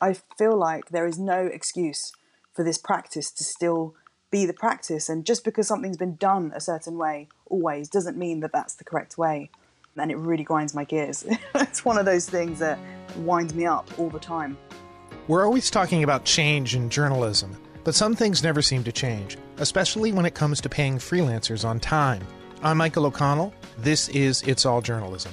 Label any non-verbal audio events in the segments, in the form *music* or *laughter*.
I feel like there is no excuse for this practice to still be the practice. And just because something's been done a certain way always doesn't mean that that's the correct way. And it really grinds my gears. *laughs* it's one of those things that winds me up all the time. We're always talking about change in journalism, but some things never seem to change, especially when it comes to paying freelancers on time. I'm Michael O'Connell. This is It's All Journalism.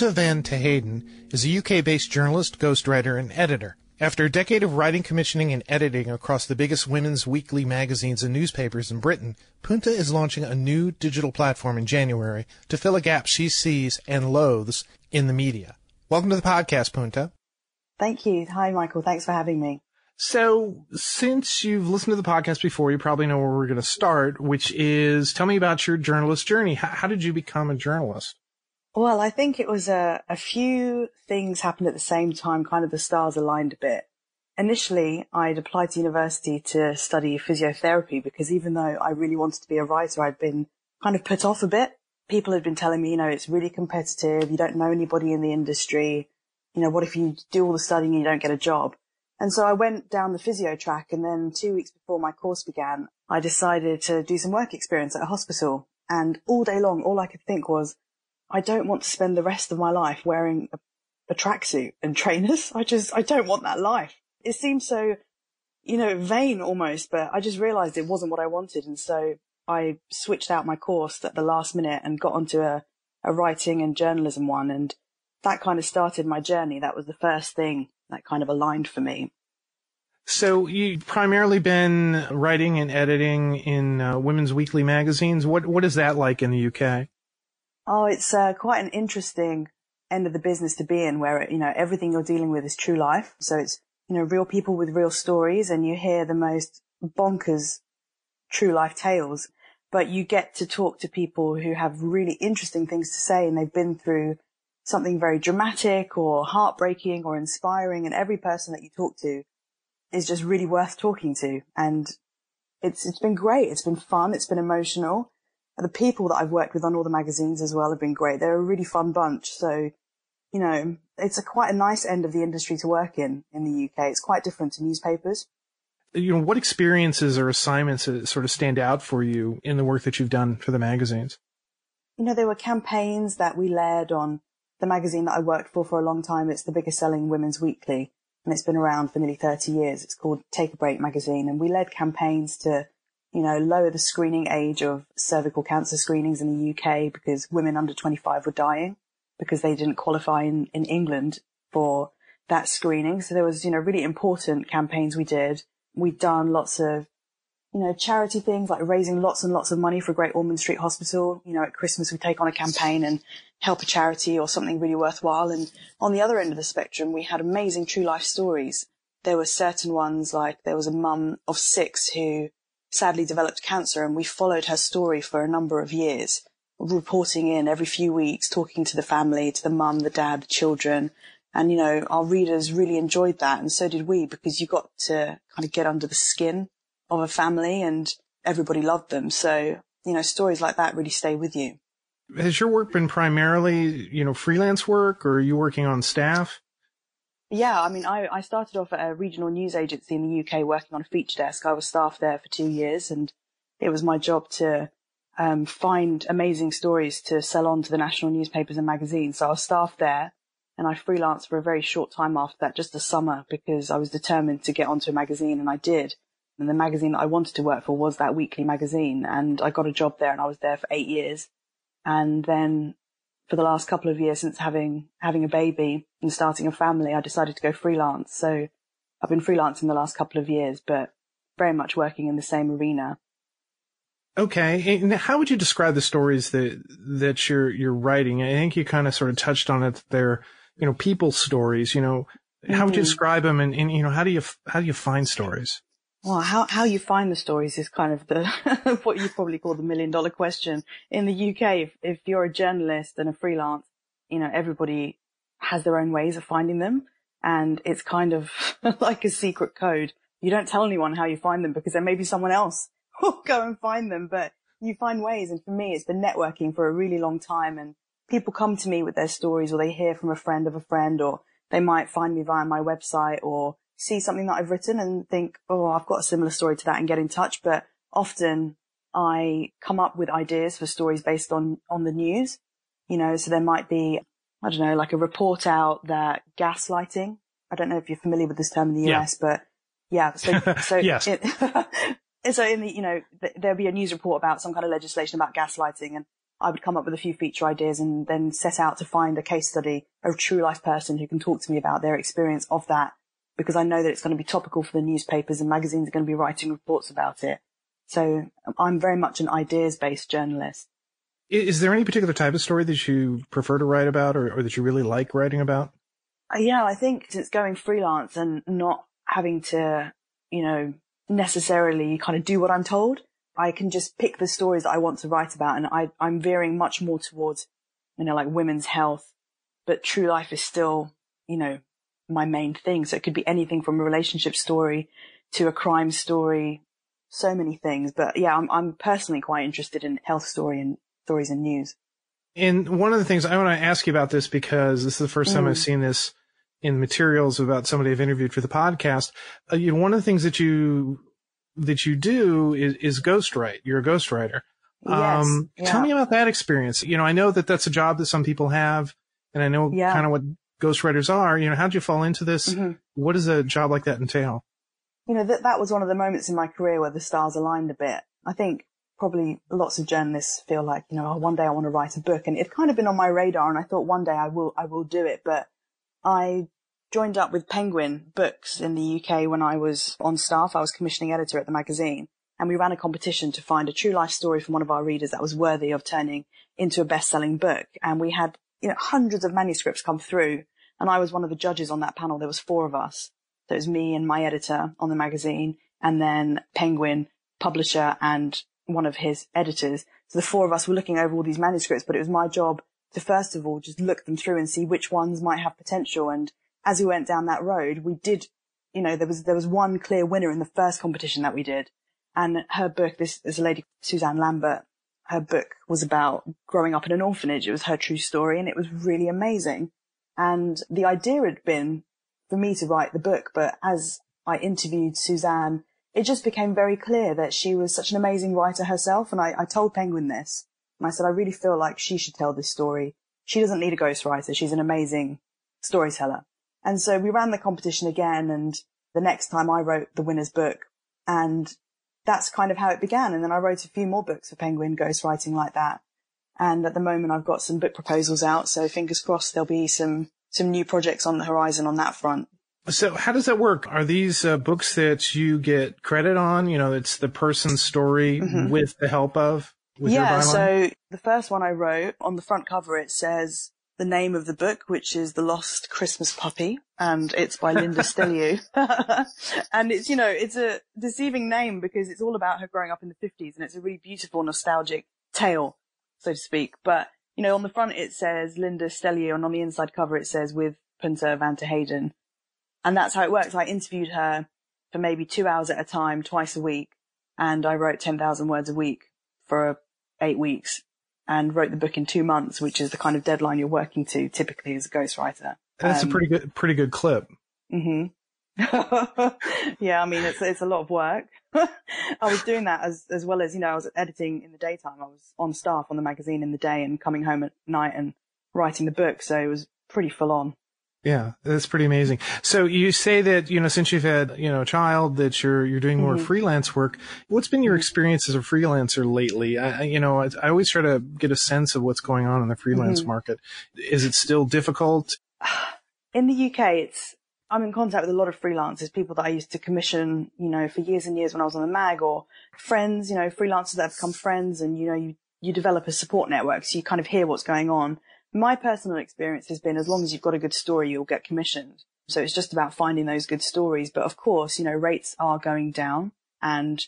Punteha van Terheyden is a UK based journalist, ghostwriter, and editor. After a decade of writing, commissioning, and editing across the biggest women's weekly magazines and newspapers in Britain, Punteha is launching a new digital platform in January to fill a gap she sees and loathes in the media. Welcome to the podcast, Punteha. Thank you. Hi, Michael. Thanks for having me. So, since you've listened to the podcast before, you probably know where we're going to start, which is tell me about your journalist journey. How, how did you become a journalist? Well, I think it was a, a few things happened at the same time, kind of the stars aligned a bit. Initially, I'd applied to university to study physiotherapy because even though I really wanted to be a writer, I'd been kind of put off a bit. People had been telling me, you know, it's really competitive. You don't know anybody in the industry. You know, what if you do all the studying and you don't get a job? And so I went down the physio track and then two weeks before my course began, I decided to do some work experience at a hospital. And all day long, all I could think was, I don't want to spend the rest of my life wearing a, a tracksuit and *laughs* trainers. I just, I don't want that life. It seems so, you know, vain almost, but I just realized it wasn't what I wanted. And so I switched out my course at the last minute and got onto a, a writing and journalism one. And that kind of started my journey. That was the first thing that kind of aligned for me. So you've primarily been writing and editing in uh, women's weekly magazines. What what is that like in the UK? Oh, it's uh, quite an interesting end of the business to be in where, you know, everything you're dealing with is true life. So it's, you know, real people with real stories and you hear the most bonkers true life tales, but you get to talk to people who have really interesting things to say and they've been through something very dramatic or heartbreaking or inspiring. And every person that you talk to is just really worth talking to. And it's, it's been great. It's been fun. It's been emotional the people that I've worked with on all the magazines as well have been great. They're a really fun bunch. So, you know, it's a quite a nice end of the industry to work in in the UK. It's quite different to newspapers. You know, what experiences or assignments uh, sort of stand out for you in the work that you've done for the magazines? You know, there were campaigns that we led on the magazine that I worked for for a long time. It's the biggest selling women's weekly and it's been around for nearly 30 years. It's called Take a Break magazine and we led campaigns to you know, lower the screening age of cervical cancer screenings in the UK because women under 25 were dying because they didn't qualify in, in England for that screening. So there was, you know, really important campaigns we did. We'd done lots of, you know, charity things like raising lots and lots of money for Great Ormond Street Hospital. You know, at Christmas we take on a campaign and help a charity or something really worthwhile. And on the other end of the spectrum, we had amazing true life stories. There were certain ones like there was a mum of six who sadly developed cancer and we followed her story for a number of years, reporting in every few weeks, talking to the family, to the mum, the dad, the children. And, you know, our readers really enjoyed that. And so did we because you got to kind of get under the skin of a family and everybody loved them. So, you know, stories like that really stay with you. Has your work been primarily, you know, freelance work or are you working on staff? Yeah, I mean, I, I started off at a regional news agency in the UK working on a feature desk. I was staff there for two years and it was my job to um, find amazing stories to sell on to the national newspapers and magazines. So I was staff there and I freelanced for a very short time after that, just a summer, because I was determined to get onto a magazine and I did. And the magazine that I wanted to work for was that weekly magazine and I got a job there and I was there for eight years. And then for the last couple of years since having having a baby and starting a family, I decided to go freelance. So I've been freelancing the last couple of years, but very much working in the same arena. Okay, and how would you describe the stories that that you're you're writing? I think you kind of sort of touched on it. They're you know people stories. You know, how would you mm-hmm. describe them? And, and you know, how do you how do you find stories? Well, how, how you find the stories is kind of the, *laughs* what you probably call the million dollar question. In the UK, if, if you're a journalist and a freelance, you know, everybody has their own ways of finding them. And it's kind of *laughs* like a secret code. You don't tell anyone how you find them because then maybe someone else *laughs* will go and find them, but you find ways. And for me, it's been networking for a really long time and people come to me with their stories or they hear from a friend of a friend or they might find me via my website or see something that I've written and think, oh, I've got a similar story to that and get in touch. But often I come up with ideas for stories based on, on the news, you know, so there might be, I don't know, like a report out that gaslighting. I don't know if you're familiar with this term in the US, but yeah, so, *laughs* so, yes. it, *laughs* so in the, you know, th- there'll be a news report about some kind of legislation about gaslighting and I would come up with a few feature ideas and then set out to find a case study, a true life person who can talk to me about their experience of that because I know that it's going to be topical for the newspapers and magazines are going to be writing reports about it. So I'm very much an ideas based journalist. Is there any particular type of story that you prefer to write about or, or that you really like writing about? Uh, yeah, I think since going freelance and not having to, you know, necessarily kind of do what I'm told, I can just pick the stories that I want to write about. And I, I'm veering much more towards, you know, like women's health, but true life is still, you know, my main thing. So it could be anything from a relationship story to a crime story, so many things. But yeah, I'm, I'm personally quite interested in health story and stories and news. And one of the things I want to ask you about this because this is the first time I've mm. seen this in materials about somebody I've interviewed for the podcast. Uh, you know, one of the things that you that you do is, is ghostwrite. You're a ghostwriter. Yes, um, yeah. Tell me about that experience. You know, I know that that's a job that some people have, and I know yeah. kind of what ghostwriters are. You know, how'd you fall into this? Mm-hmm. What does a job like that entail? You know, that, that was one of the moments in my career where the stars aligned a bit. I think probably lots of journalists feel like, you know, oh, one day I want to write a book and it's kind of been on my radar and I thought one day I will, I will do it. But I joined up with Penguin Books in the UK when I was on staff. I was commissioning editor at the magazine and we ran a competition to find a true life story from one of our readers that was worthy of turning into a best-selling book. And we had, you know, hundreds of manuscripts come through and I was one of the judges on that panel. There was four of us. So it was me and my editor on the magazine and then Penguin publisher and one of his editors. So the four of us were looking over all these manuscripts, but it was my job to first of all just look them through and see which ones might have potential. And as we went down that road, we did, you know, there was, there was one clear winner in the first competition that we did. And her book, this, this lady, Suzanne Lambert, her book was about growing up in an orphanage. It was her true story and it was really amazing. And the idea had been for me to write the book, but as I interviewed Suzanne, it just became very clear that she was such an amazing writer herself. And I, I told Penguin this and I said, I really feel like she should tell this story. She doesn't need a ghostwriter. She's an amazing storyteller. And so we ran the competition again. And the next time I wrote the winner's book and that's kind of how it began. And then I wrote a few more books for Penguin ghostwriting like that. And at the moment I've got some book proposals out. So fingers crossed there'll be some, some new projects on the horizon on that front. So how does that work? Are these uh, books that you get credit on? You know, it's the person's story mm-hmm. with the help of? yeah. So the first one I wrote on the front cover, it says the name of the book, which is The Lost Christmas Puppy, and it's by Linda Stelliu. *laughs* and it's, you know, it's a deceiving name because it's all about her growing up in the 50s and it's a really beautiful, nostalgic tale, so to speak. But, you know, on the front it says Linda Stelliu and on the inside cover it says with Punteha van Terheyden. And that's how it works. I interviewed her for maybe two hours at a time, twice a week, and I wrote 10,000 words a week for eight weeks and wrote the book in two months, which is the kind of deadline you're working to typically as a ghostwriter. That's um, a pretty good, pretty good clip. hmm *laughs* yeah, I mean, it's, it's a lot of work. *laughs* I was doing that as, as well as, you know, I was editing in the daytime. I was on staff on the magazine in the day and coming home at night and writing the book. So it was pretty full on. Yeah, that's pretty amazing. So you say that, you know, since you've had, you know, a child that you're, you're doing more mm-hmm. freelance work. What's been your experience as a freelancer lately? I, you know, I, I, always try to get a sense of what's going on in the freelance mm-hmm. market. Is it still difficult? *sighs* In the UK, it's, I'm in contact with a lot of freelancers, people that I used to commission, you know, for years and years when I was on the mag or friends, you know, freelancers that have become friends and, you know, you, you develop a support network. So you kind of hear what's going on my personal experience has been as long as you've got a good story, you'll get commissioned. So it's just about finding those good stories. But of course, you know, rates are going down. And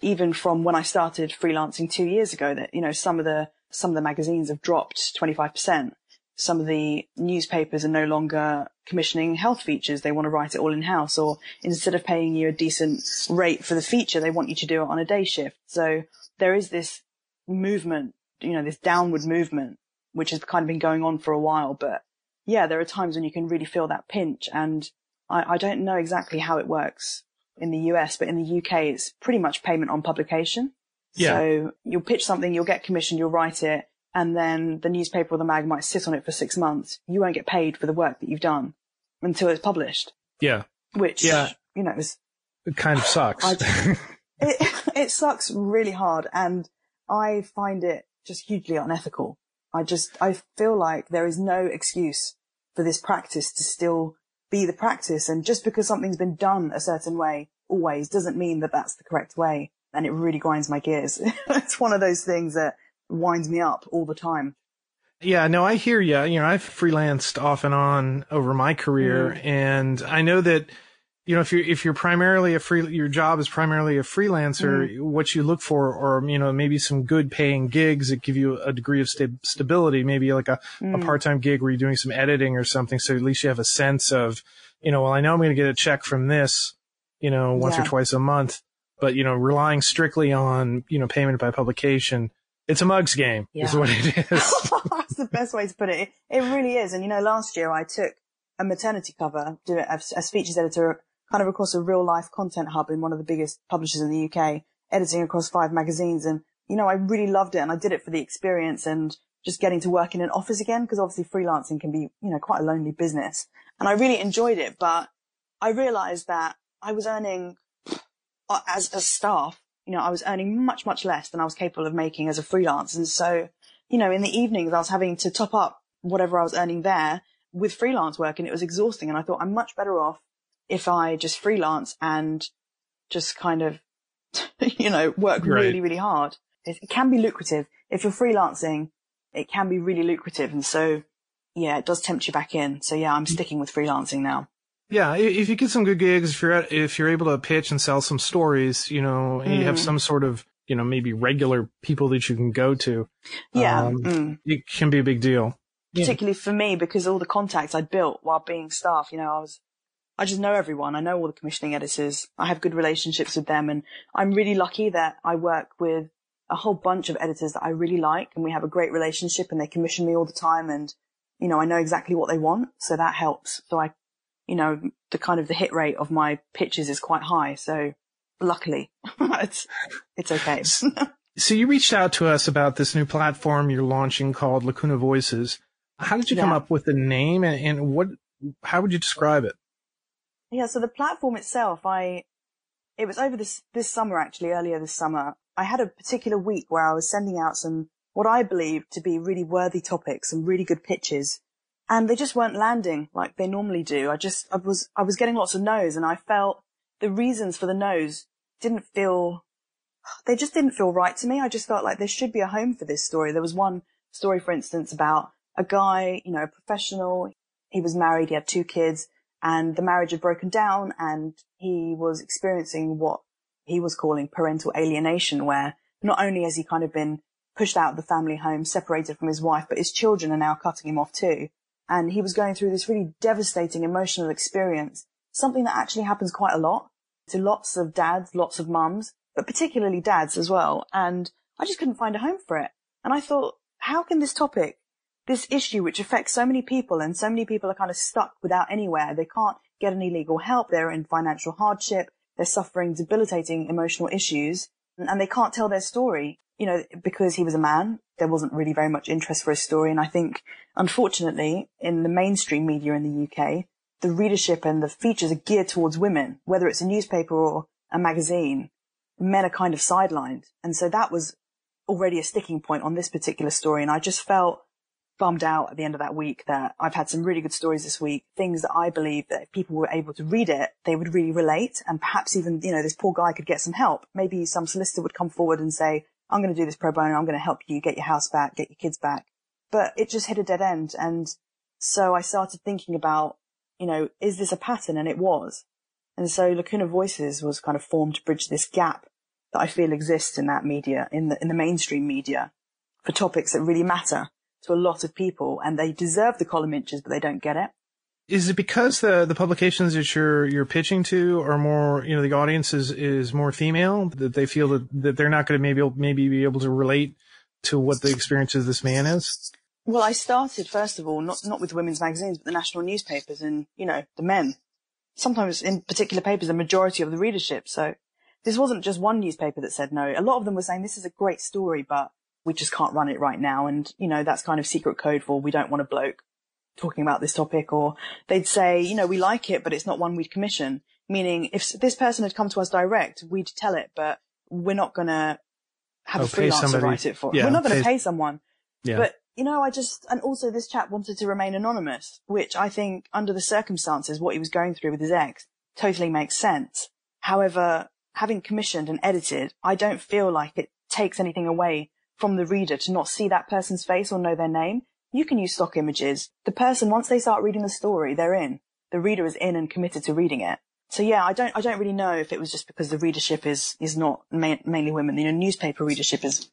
even from when I started freelancing two years ago, that, you know, some of the, some of the magazines have dropped 25%. Some of the newspapers are no longer commissioning health features. They want to write it all in house or instead of paying you a decent rate for the feature, they want you to do it on a day shift. So there is this movement, you know, this downward movement which has kind of been going on for a while. But yeah, there are times when you can really feel that pinch. And I, I don't know exactly how it works in the US, but in the UK, it's pretty much payment on publication. Yeah. So you'll pitch something, you'll get commissioned, you'll write it, and then the newspaper or the mag might sit on it for six months. You won't get paid for the work that you've done until it's published, Yeah. which, Yeah. you know, is It kind of sucks. I- *laughs* it, *laughs* it sucks really hard and I find it just hugely unethical. I just, I feel like there is no excuse for this practice to still be the practice. And just because something's been done a certain way always doesn't mean that that's the correct way. And it really grinds my gears. *laughs* it's one of those things that winds me up all the time. Yeah, no, I hear you. You know, I've freelanced off and on over my career, mm-hmm. and I know that you know if you're if you're primarily a free your job is primarily a freelancer, mm-hmm. what you look for, or you know maybe some good paying gigs that give you a degree of sta- stability, maybe like a, a mm. part time gig where you're doing some editing or something, so at least you have a sense of you know, well, I know I'm going to get a check from this, you know, once or twice a month, but you know, relying strictly on you know payment by publication. It's a mugs game, is what it *laughs* is. That's the best way to put it. It really is. And you know, last year I took a maternity cover, do it as, as features editor, kind of across a real life content hub in one of the biggest publishers in the UK, editing across five magazines. And, you know, I really loved it and I did it for the experience and just getting to work in an office again, because obviously freelancing can be, you know, quite a lonely business. And I really enjoyed it, but I realized that I was earning uh, as a staff, you know, I was earning much, much less than I was capable of making as a freelance. And so, you know, in the evenings, I was having to top up whatever I was earning there with freelance work and it was exhausting. And I thought I'm much better off if I just freelance and just kind of, *laughs* you know, work Right. really, really hard. It, it can be lucrative. If you're freelancing, it can be really lucrative. And so, yeah, it does tempt you back in. So yeah, I'm mm. sticking with freelancing now. Yeah, if you get some good gigs, if you're at, if you're able to pitch and sell some stories, you know, and you have Mm. some sort of you know maybe regular people that you can go to, Yeah. Um, mm. it can be a big deal. Yeah. particularly for me because all the contacts I'd built while being staff, you know, I was, I just know everyone. I know all the commissioning editors. I have good relationships with them and I'm really lucky that I work with a whole bunch of editors that I really like and we have a great relationship and they commission me all the time and, you know, I know exactly what they want. So that helps. So I, you know, the kind of the hit rate of my pitches is quite high. So luckily *laughs* it's, it's okay. So you reached out to us about this new platform you're launching called Lacuna Voices. How did you come Yeah. up with the name, and, and what? How would you describe it? Yeah, so the platform itself, I, it was over this, this summer actually, earlier this summer. I had a particular week where I was sending out some, what I believed to be really worthy topics, some really good pitches. And they just weren't landing like they normally do. I just, I was, I was getting lots of no's and I felt the reasons for the no's didn't feel, they just didn't feel right to me. I just felt like there should be a home for this story. There was one story, for instance, about a guy, you know, a professional. He was married, he had two kids, and the marriage had broken down, and he was experiencing what he was calling parental alienation, where not only has he kind of been pushed out of the family home, separated from his wife, but his children are now cutting him off too. And he was going through this really devastating emotional experience, something that actually happens quite a lot to lots of dads, lots of mums, but particularly dads as well. And I just couldn't find a home for it. And I thought, how can this topic, this issue which affects so many people and so many people are kind of stuck without anywhere, they can't get any legal help, they're in financial hardship, they're suffering debilitating emotional issues, and they can't tell their story. You know, because he was a man, there wasn't really very much interest for his story. And I think, unfortunately, in the mainstream media in the UK, the readership and the features are geared towards women, whether it's a newspaper or a magazine. Men are kind of sidelined. And so that was already a sticking point on this particular story. And I just felt bummed out at the end of that week that I've had some really good stories this week, things that I believe that if people were able to read it, they would really relate. And perhaps even, you know, this poor guy could get some help. Maybe some solicitor would come forward and say, I'm going to do this pro bono. I'm going to help you get your house back, get your kids back. But it just hit a dead end. And so I started thinking about, you know, is this a pattern? And it was. And so Lacuna Voices was kind of formed to bridge this gap that I feel exists in that media, in the, in the mainstream media for topics that really matter to a lot of people and they deserve the column inches, but they don't get it. Is it because the the publications that you're you're pitching to are more you know the audience is is more female that they feel that, that they're not going to maybe maybe be able to relate to what the experience of this man is? Well, I started first of all not not with women's magazines, but the national newspapers, and you know the men. Sometimes in particular papers, the majority of the readership. So this wasn't just one newspaper that said no. A lot of them were saying this is a great story, but we just can't run it right now. And you know that's kind of secret code for we don't want a bloke talking about this topic. Or they'd say, you know, we like it, but it's not one we'd commission. Meaning, if this person had come to us direct, we'd tell it, but we're not going to have Oh, a freelancer write it for. yeah, we're not going to pay someone. Yeah. But you know, I just and also this chap wanted to remain anonymous, which I think under the circumstances, what he was going through with his ex totally makes sense. However, having commissioned and edited, I don't feel like it takes anything away from the reader to not see that person's face or know their name. You can use stock images. The person, once they start reading the story, they're in. The reader is in and committed to reading it. So yeah, I don't, I don't really know if it was just because the readership is, is not ma- mainly women. You know, newspaper readership is,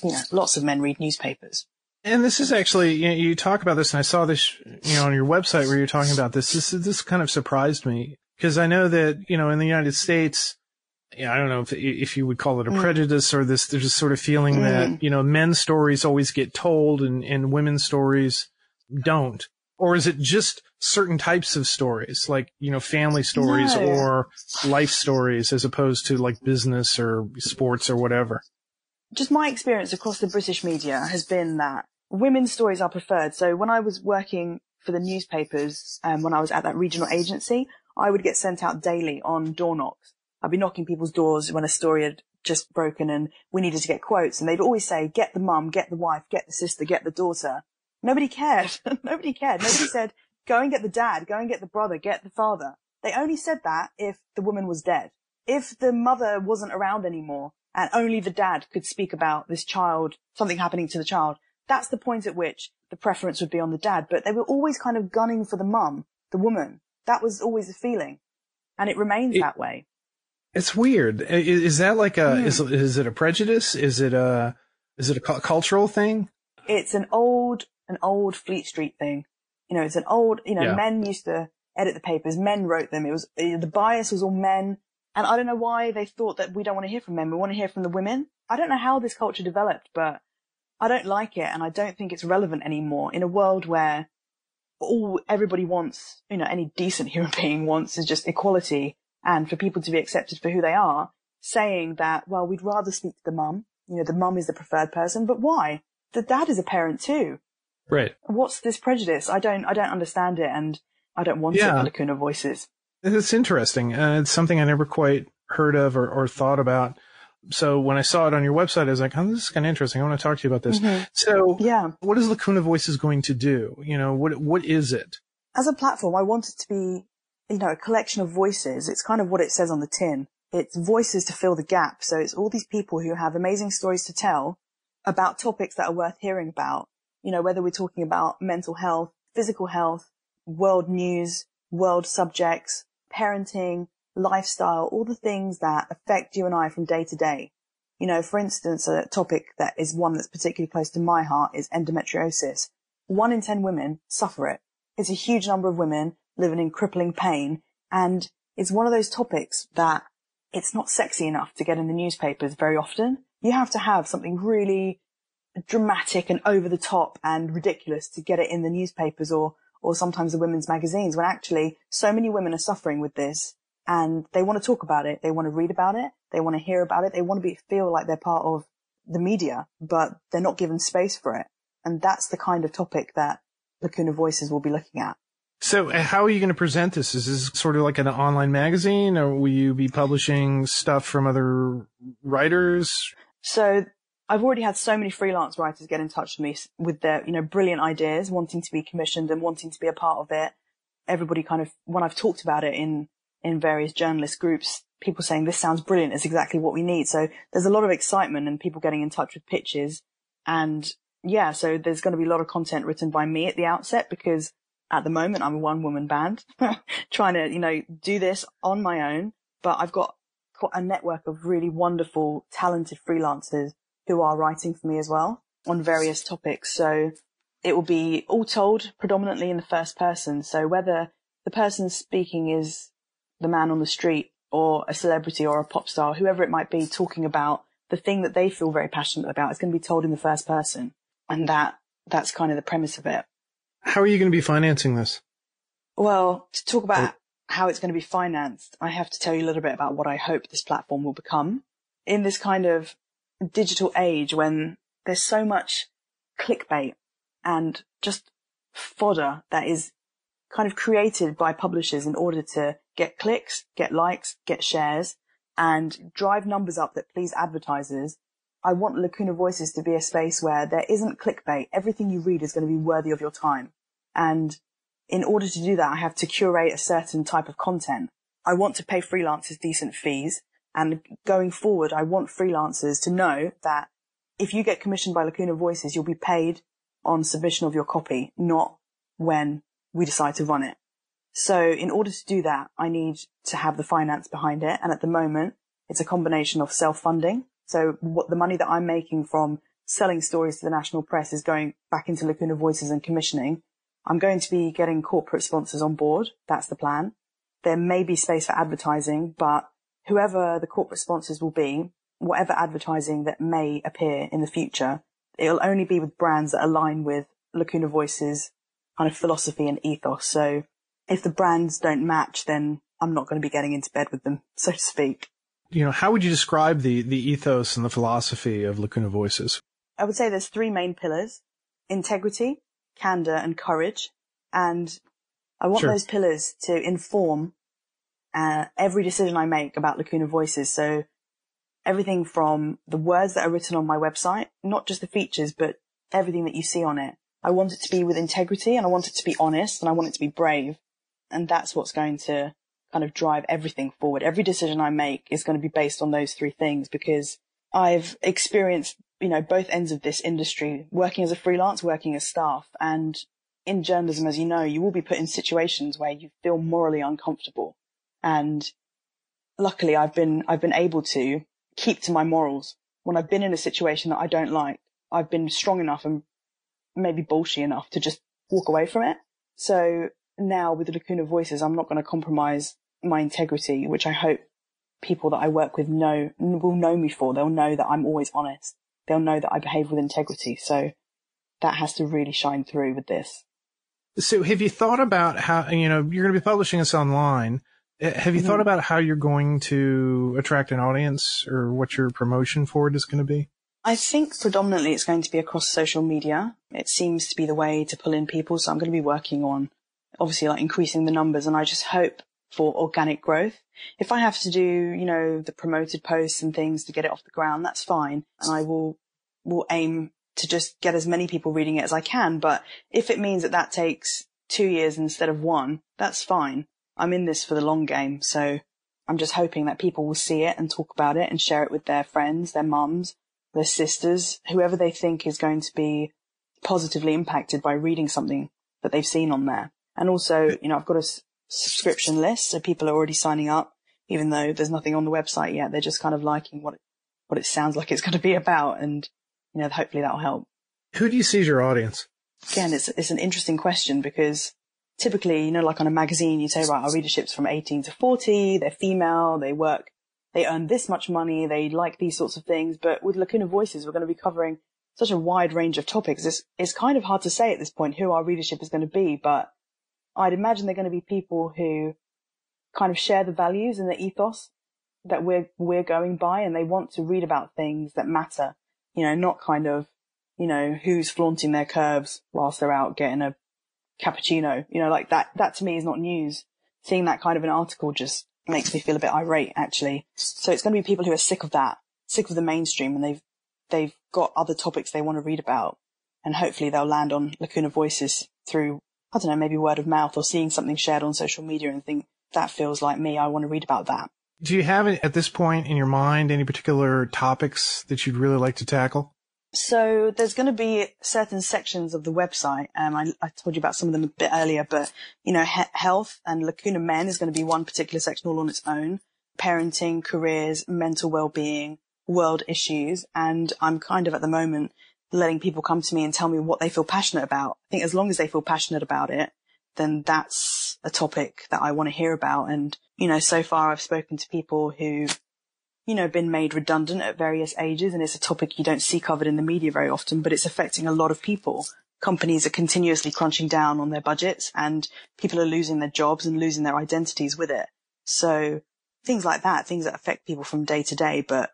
you know, lots of men read newspapers. And this is actually, you, know, you talk about this, and I saw this, you know, on your website where you're talking about this. This this kind of surprised me because I know that, you know, in the United States, yeah, I don't know if if you would call it a Mm. prejudice or this. There's a sort of feeling that you know men's stories always get told and and women's stories don't, or is it just certain types of stories, like you know, family stories No. or life stories, as opposed to like business or sports or whatever? just my experience across the British media has been that women's stories are preferred. So when I was working for the newspapers, um, when I was at that regional agency, I would get sent out daily on door knocks. I'd be knocking people's doors when a story had just broken and we needed to get quotes. And they'd always say, get the mum, get the wife, get the sister, get the daughter. Nobody cared. *laughs* Nobody cared. Nobody said, go and get the dad, go and get the brother, get the father. They only said that if the woman was dead. If the mother wasn't around anymore and only the dad could speak about this child, something happening to the child, that's the point at which the preference would be on the dad. But they were always kind of gunning for the mum, the woman. That was always the feeling. And it remains It- that way. It's weird. Is, is that like a Hmm. is is it a prejudice? Is it a is it a cu- cultural thing? It's an old, an old Fleet Street thing. You know, it's an old, you know, Yeah. men used to edit the papers. Men wrote them. It was, uh, the bias was all men. And I don't know why they thought that we don't want to hear from men. We want to hear from the women. I don't know how this culture developed, but I don't like it. And I don't think it's relevant anymore in a world where all everybody wants, you know, any decent *laughs* human being wants is just equality and for people to be accepted for who they are, saying that, well, we'd rather speak to the mum. You know, the mum is the preferred person, but why? The dad is a parent too. Right. What's this prejudice? I don't, I don't understand it and I don't want Yeah. it Lacuna Voices. It's interesting. Uh, it's something I never quite heard of or, or thought about. So when I saw it on your website, I was like, "Oh, this is kind of interesting. I want to talk to you about this." Mhm. So, Yeah. what is Lacuna Voices going to do? You know, what what is it? as a platform, I want it to be, you know, a collection of voices. It's kind of what it says on the tin. It's voices to fill the gap. So it's all these people who have amazing stories to tell about topics that are worth hearing about. You know, whether we're talking about mental health, physical health, world news, world subjects, parenting, lifestyle, all the things that affect you and I from day to day. You know, for instance, a topic that is one that's particularly close to my heart is endometriosis. One in 10 women suffer it. It's a huge number of women living in crippling pain. And it's one of those topics that it's not sexy enough to get in the newspapers very often. You have to have something really dramatic and over the top and ridiculous to get it in the newspapers or, or sometimes the women's magazines when actually so many women are suffering with this and they want to talk about it. They want to read about it. They want to hear about it. They want to be, feel like they're part of the media, but they're not given space for it. And that's the kind of topic that Lacuna Voices will be looking at. So, uh, how are you going to present this? Is this sort of like an online magazine, or will you be publishing stuff from other writers? So I've already had so many freelance writers get in touch with me with their, you know, brilliant ideas, wanting to be commissioned and wanting to be a part of it. Everybody kind of, when I've talked about it in, in various journalist groups, people saying this sounds brilliant. It's exactly what we need. So there's a lot of excitement and people getting in touch with pitches. And yeah, so there's going to be a lot of content written by me at the outset because at the moment I'm a one woman band *laughs* trying to, you know, do this on my own, but I've got a network of really wonderful, talented freelancers who are writing for me as well on various topics. So it will be all told predominantly in the first person. So whether the person speaking is the man on the street or a celebrity or a pop star, whoever it might be talking about the thing that they feel very passionate about, it's going to be told in the first person. And that that's kind of the premise of it. How are you going to be financing this? Well, to talk about oh. how it's going to be financed, I have to tell you a little bit about what I hope this platform will become. In this kind of digital age when there's so much clickbait and just fodder that is kind of created by publishers in order to get clicks, get likes, get shares, and drive numbers up that please advertisers. I want Lacuna Voices to be a space where there isn't clickbait. Everything you read is going to be worthy of your time. And in order to do that, I have to curate a certain type of content. I want to pay freelancers decent fees. And going forward, I want freelancers to know that if you get commissioned by Lacuna Voices, you'll be paid on submission of your copy, not when we decide to run it. So in order to do that, I need to have the finance behind it. And at the moment, it's a combination of self-funding. So what the money that I'm making from selling stories to the national press is going back into Lacuna Voices and commissioning. I'm going to be getting corporate sponsors on board. That's the plan. There may be space for advertising, but whoever the corporate sponsors will be, whatever advertising that may appear in the future, it'll only be with brands that align with Lacuna Voices kind of philosophy and ethos. So if the brands don't match, then I'm not going to be getting into bed with them, *laughs* so to speak. You know, how would you describe the, the ethos and the philosophy of Lacuna Voices? I would say there's three main pillars. Integrity, candor, and courage. And I want sure. those pillars to inform uh, every decision I make about Lacuna Voices. So everything from the words that are written on my website, not just the features, but everything that you see on it. I want it to be with integrity and I want it to be honest and I want it to be brave. And that's what's going to kind of drive everything forward. Every decision I make is going to be based on those three things because I've experienced, you know, both ends of this industry, working as a freelance, working as staff. And in journalism, as you know, you will be put in situations where you feel morally uncomfortable. And luckily I've been, I've been able to keep to my morals. When I've been in a situation that I don't like, I've been strong enough and maybe bullshit enough to just walk away from it. So now with the Lacuna Voices, I'm not going to compromise my integrity, which I hope people that I work with know, will know me for. They'll know that I'm always honest. They'll know that I behave with integrity. So that has to really shine through with this. So have you thought about how, you know, you're going to be publishing this online. Uh, have you mm-hmm. thought about how you're going to attract an audience or what your promotion for it is going to be? I think predominantly it's going to be across social media. It seems to be the way to pull in people. So I'm going to be working on obviously like increasing the numbers and I just hope for organic growth. If I have to do, you know, the promoted posts and things to get it off the ground, that's fine. And I will, will aim to just get as many people reading it as I can. But if it means that that takes two years instead of one, that's fine. I'm in this for the long game. So I'm just hoping that people will see it and talk about it and share it with their friends, their mums, their sisters, whoever they think is going to be positively impacted by reading something that they've seen on there. And also, you know, I've got a s- subscription list, so people are already signing up, even though there's nothing on the website yet. They're just kind of liking what it, what it sounds like it's going to be about. And, you know, hopefully that'll help. Who do you see as your audience? Again, it's, it's an interesting question because typically, you know, like on a magazine, you say, right, our readership's from 18 to 40, they're female, they work, they earn this much money, they like these sorts of things. But with Lacuna Voices, we're going to be covering such a wide range of topics. It's, it's kind of hard to say at this point who our readership is going to be, but I'd imagine they're going to be people who kind of share the values and the ethos that we're, we're going by and they want to read about things that matter, you know, not kind of, you know, who's flaunting their curves whilst they're out getting a cappuccino, you know, like that, that to me is not news. Seeing that kind of an article just makes me feel a bit irate, actually. So it's going to be people who are sick of that, sick of the mainstream, and they've, they've got other topics they want to read about. And hopefully they'll land on Lacuna Voices through, I don't know, maybe word of mouth or seeing something shared on social media and think, that feels like me. I want to read about that. Do you have at this point in your mind any particular topics that you'd really like to tackle? So there's going to be certain sections of the website. Um, I, I, told you about some of them a bit earlier, but you know, he- health and Lacuna Men is going to be one particular section all on its own. Parenting, careers, mental well-being, world issues, and I'm kind of at the moment letting people come to me and tell me what they feel passionate about. I think as long as they feel passionate about it, then that's a topic that I want to hear about. And you know, so far I've spoken to people who you know, been made redundant at various ages. And it's a topic you don't see covered in the media very often, but it's affecting a lot of people companies are continuously crunching down on their budgets and people are losing their jobs and losing their identities with it. So things like that, things that affect people from day to day. But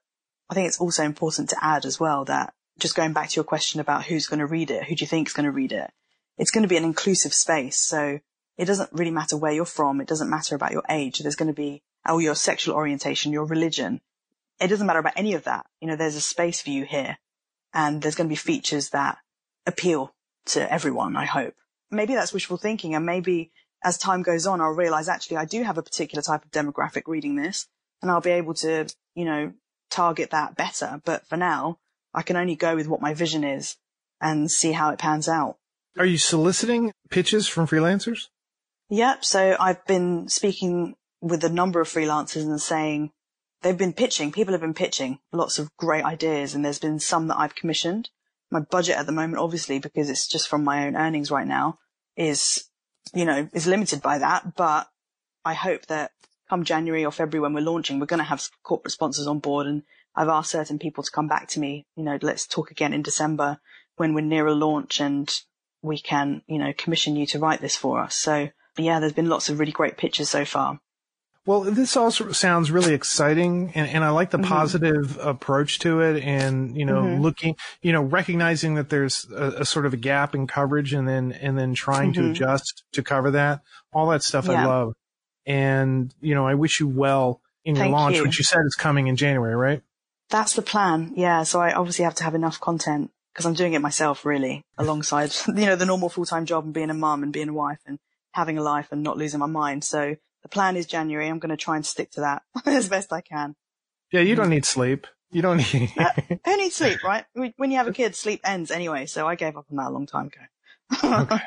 I think it's also important to add as well that just going back to your question about who's going to read it, who do you think is going to read it? It's going to be an inclusive space. So it doesn't really matter where you're from. It doesn't matter about your age. There's going to be, or your sexual orientation, your religion. It doesn't matter about any of that. You know, there's a space for you here and there's going to be features that appeal to everyone, I hope. Maybe that's wishful thinking and maybe as time goes on, I'll realize actually I do have a particular type of demographic reading this and I'll be able to, you know, target that better. But for now, I can only go with what my vision is and see how it pans out. Are you soliciting pitches from freelancers? Yep. So I've been speaking with a number of freelancers and saying they've been pitching, people have been pitching lots of great ideas and there's been some that I've commissioned. My budget at the moment, obviously, because it's just from my own earnings right now is, you know, is limited by that. But I hope that come January or February when we're launching, we're going to have corporate sponsors on board and I've asked certain people to come back to me, you know, let's talk again in December when we're near a launch and we can, you know, commission you to write this for us. So yeah, there's been lots of really great pitches so far. Well, this also sounds really exciting, and, and I like the mm-hmm. positive approach to it, and you know, mm-hmm. looking, you know, recognizing that there's a, a, sort of a gap in coverage, and then and then trying mm-hmm. to adjust to cover that. All that stuff yeah. I love, and you know, I wish you well in your launch, you. which you said is coming in January, right? That's the plan. Yeah. So I obviously have to have enough content because I'm doing it myself really alongside, *laughs* you know, the normal full-time job and being a mum and being a wife and having a life and not losing my mind. So the plan is January. I'm going to try and stick to that *laughs* as best I can. Yeah. You don't need sleep. You don't need. uh, *laughs* who needs sleep, right? When you have a kid, sleep ends anyway. So I gave up on that a long time ago. okay.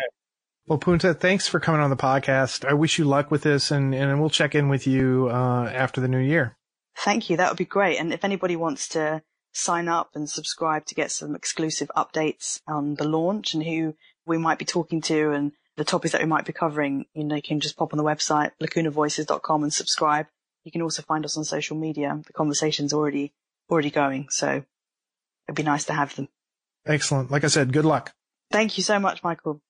Well, Punteha, thanks for coming on the podcast. I wish you luck with this and, and we'll check in with you, uh, after the new year. Thank you. That would be great. And if anybody wants to sign up and subscribe to get some exclusive updates on the launch and who we might be talking to and the topics that we might be covering, you know, you can just pop on the website, lacunavoices.com and subscribe. You can also find us on social media. The conversation's already, already going. So it'd be nice to have them. Excellent. Like I said, good luck. Thank you so much, Michael.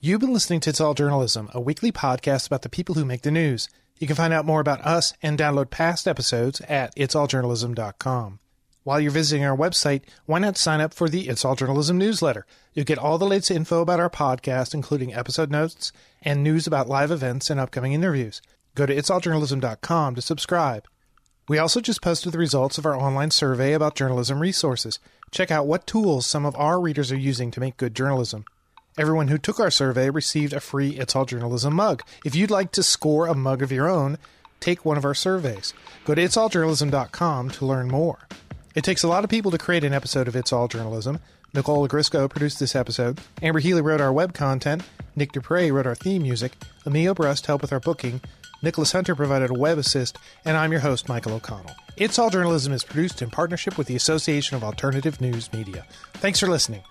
You've been listening to It's All Journalism, a weekly podcast about the people who make the news. You can find out more about us and download past episodes at itsalljournalism.com. While you're visiting our website, why not sign up for the It's All Journalism newsletter? You'll get all the latest info about our podcast, including episode notes and news about live events and upcoming interviews. Go to itsalljournalism.com to subscribe. We also just posted the results of our online survey about journalism resources. Check out what tools some of our readers are using to make good journalism. Everyone who took our survey received a free It's All Journalism mug. If you'd like to score a mug of your own, take one of our surveys. Go to itsalljournalism.com to learn more. It takes a lot of people to create an episode of It's All Journalism. Nicole Grisco produced this episode. Amber Healy wrote our web content. Nick Dupre wrote our theme music. Emilio Brust helped with our booking. Nicholas Hunter provided a web assist. And I'm your host, Michael O'Connell. It's All Journalism is produced in partnership with the Association of Alternative News Media. Thanks for listening.